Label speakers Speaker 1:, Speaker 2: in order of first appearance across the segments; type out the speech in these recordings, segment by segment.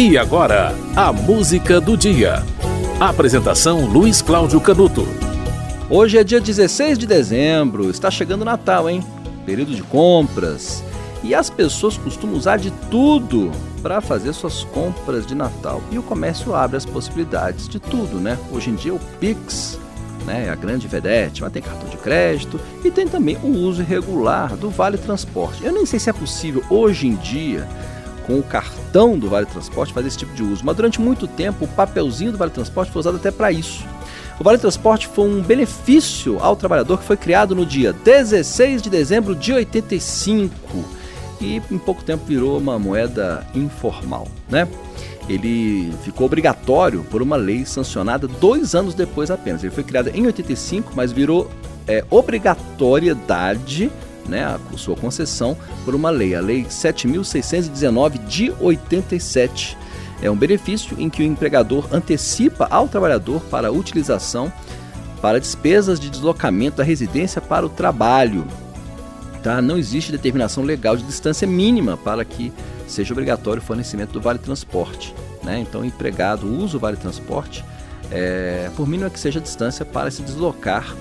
Speaker 1: E agora, a música do dia. Apresentação Luiz Cláudio Canuto.
Speaker 2: Hoje é dia 16 de dezembro, está chegando Natal, hein? Período de compras. E as pessoas costumam usar de tudo para fazer suas compras de Natal. E o comércio abre as possibilidades de tudo, né? Hoje em dia o Pix né, é a grande vedete, mas tem cartão de crédito e tem também o uso irregular do Vale Transporte. Eu nem sei se é possível hoje em dia com o cartão do Vale Transporte fazer esse tipo de uso. Mas durante muito tempo o papelzinho do Vale Transporte foi usado até para isso. O Vale Transporte foi um benefício ao trabalhador que foi criado no dia 16 de dezembro de 85 e em pouco tempo virou uma moeda informal, né? Ele ficou obrigatório por uma lei sancionada dois anos depois apenas. Ele foi criado em 85, mas virou é, obrigatoriedade né, a sua concessão por uma lei, a Lei 7.619 de 87. É um benefício em que o empregador antecipa ao trabalhador para a utilização para despesas de deslocamento da residência para o trabalho. Tá? Não existe determinação legal de distância mínima para que seja obrigatório o fornecimento do Vale Transporte. Né? Então, o empregado usa o Vale Transporte, é, por mínima que seja a distância, para se deslocar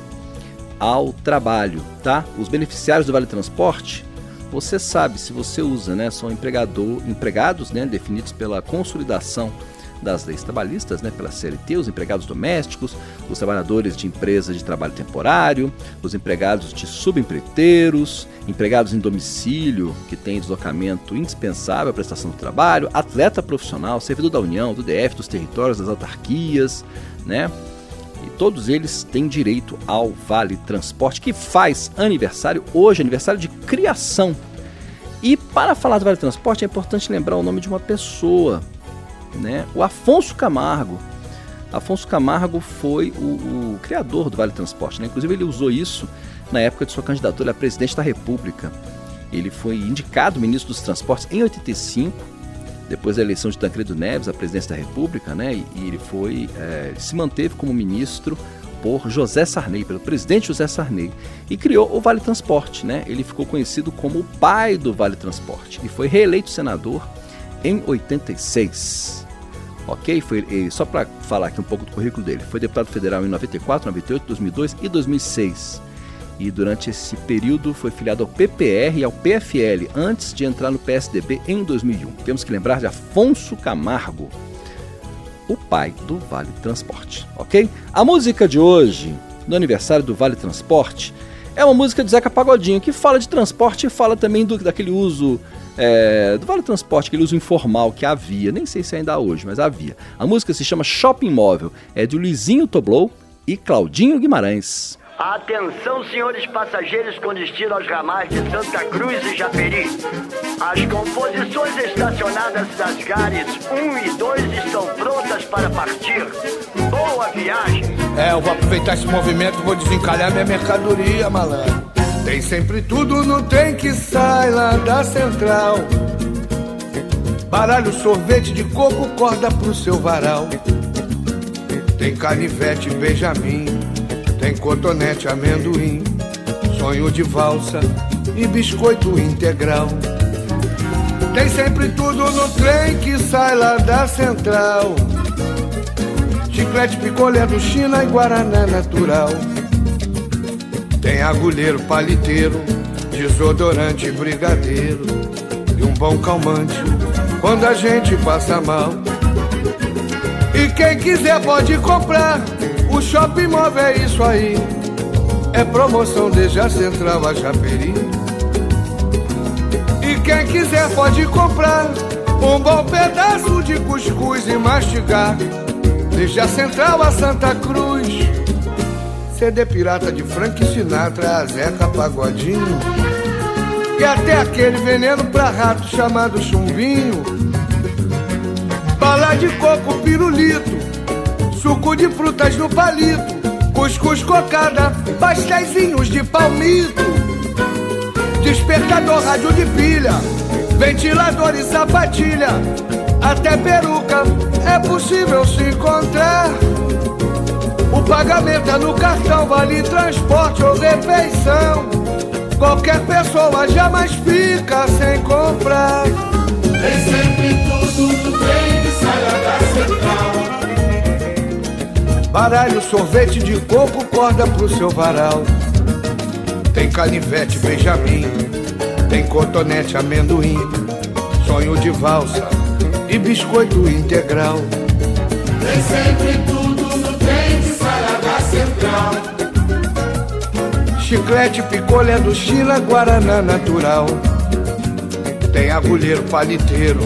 Speaker 2: ao trabalho, tá? Os beneficiários do Vale Transporte, você sabe, se você usa, né, são empregador, empregados, né, definidos pela consolidação das leis trabalhistas, né, pela CLT, os empregados domésticos, os trabalhadores de empresas de trabalho temporário, os empregados de subempreiteiros, empregados em domicílio que têm deslocamento indispensável à prestação do trabalho, atleta profissional, servidor da União, do DF, dos territórios, das autarquias, né? E todos eles têm direito ao Vale Transporte, que faz aniversário hoje, aniversário de criação. E para falar do Vale Transporte é importante lembrar o nome de uma pessoa, né? O Afonso Camargo. Afonso Camargo foi o, o criador do Vale Transporte, né? Inclusive ele usou isso na época de sua candidatura a presidente da República. Ele foi indicado ministro dos Transportes em 85 depois da eleição de Tancredo Neves à presidência da República, né, e, ele foi, é, se manteve como ministro por José Sarney, pelo presidente José Sarney, e criou o Vale Transporte, né? Ele ficou conhecido como o pai do Vale Transporte e foi reeleito senador em 86. Ok? Foi, só para falar aqui um pouco do currículo dele, foi deputado federal em 94, 98, 2002 e 2006 e durante esse período foi filiado ao PPR e ao PFL antes de entrar no PSDB em 2001. Temos que lembrar de Afonso Camargo, o pai do Vale Transporte, ok? A música de hoje, do aniversário do Vale Transporte, é uma música de Zeca Pagodinho que fala de transporte e fala também do, daquele uso é, do Vale Transporte, aquele uso informal que havia, nem sei se ainda há hoje, mas havia. A música se chama Shopping Móvel, é de Luizinho Toblou e Claudinho Guimarães.
Speaker 3: Atenção, senhores passageiros com destino aos ramais de Santa Cruz e Japeri. As composições estacionadas das gares 1 e 2 estão prontas para partir. Boa viagem!
Speaker 4: É, eu vou aproveitar esse movimento e vou desencalhar minha mercadoria, malandro. Tem sempre tudo no trem que sai lá da central. Baralho, sorvete de coco, corda pro seu varal. Tem canivete, benjamin cotonete, amendoim, sonho de valsa e biscoito integral. Tem sempre tudo no trem que sai lá da central. Chiclete, picolé do China e Guaraná natural. Tem agulheiro, paliteiro, desodorante, brigadeiro e um bom calmante quando a gente passa mal. E quem quiser pode comprar o shopping móvel é isso aí. É promoção desde a central a Japeri. E quem quiser pode comprar um bom pedaço de cuscuz e mastigar. Desde a central a Santa Cruz. CD pirata de Frank Sinatra Zeca Pagodinho. E até aquele veneno pra rato chamado chumbinho. Bala de coco pirulito suco de frutas no palito, cuscuz cocada, pastéisinhos de palmito, despertador, rádio de pilha, ventilador e sapatilha, até peruca é possível se encontrar. O pagamento é no cartão, vale transporte ou refeição. Qualquer pessoa jamais fica sem comprar. Baralho, sorvete de coco, corda pro seu varal. Tem canivete, Benjamin, tem cotonete, amendoim, sonho de valsa e biscoito integral.
Speaker 5: Tem sempre tudo no trem de Salada Central.
Speaker 4: Chiclete, picolé do China, Guaraná natural. Tem agulheiro, paliteiro,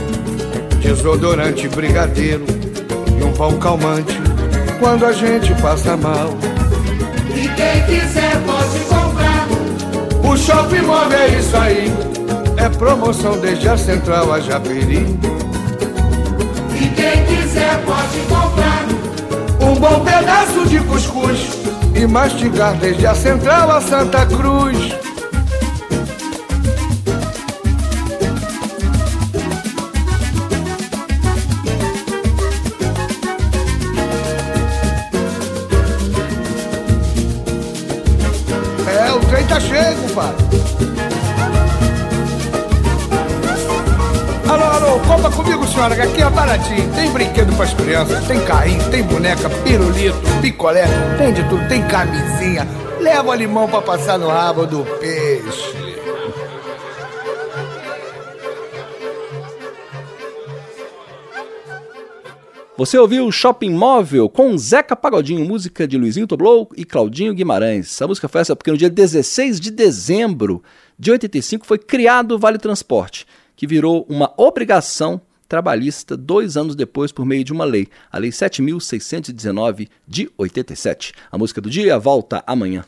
Speaker 4: desodorante, brigadeiro e um pão calmante quando a gente passa mal.
Speaker 5: E quem quiser pode comprar.
Speaker 4: O Shopping Mall é isso aí. É promoção desde a Central a Japeri.
Speaker 5: E quem quiser pode comprar.
Speaker 4: Um bom pedaço de cuscuz e mastigar desde a Central a Santa Cruz. Cheio, compadre. Alô, alô, compra comigo, senhora, que aqui é baratinho. Tem brinquedo pras crianças, tem carrinho, tem boneca, pirulito, picolé, tem de tudo, tem camisinha. Leva limão pra passar no rabo do peixe.
Speaker 2: Você ouviu Shopping Móvel com Zeca Pagodinho, música de Luizinho Toblou e Claudinho Guimarães. A música foi essa porque no dia 16 de dezembro de 85 foi criado o Vale Transporte, que virou uma obrigação trabalhista dois anos depois por meio de uma lei, a Lei 7.619 de 87. A música do dia volta amanhã.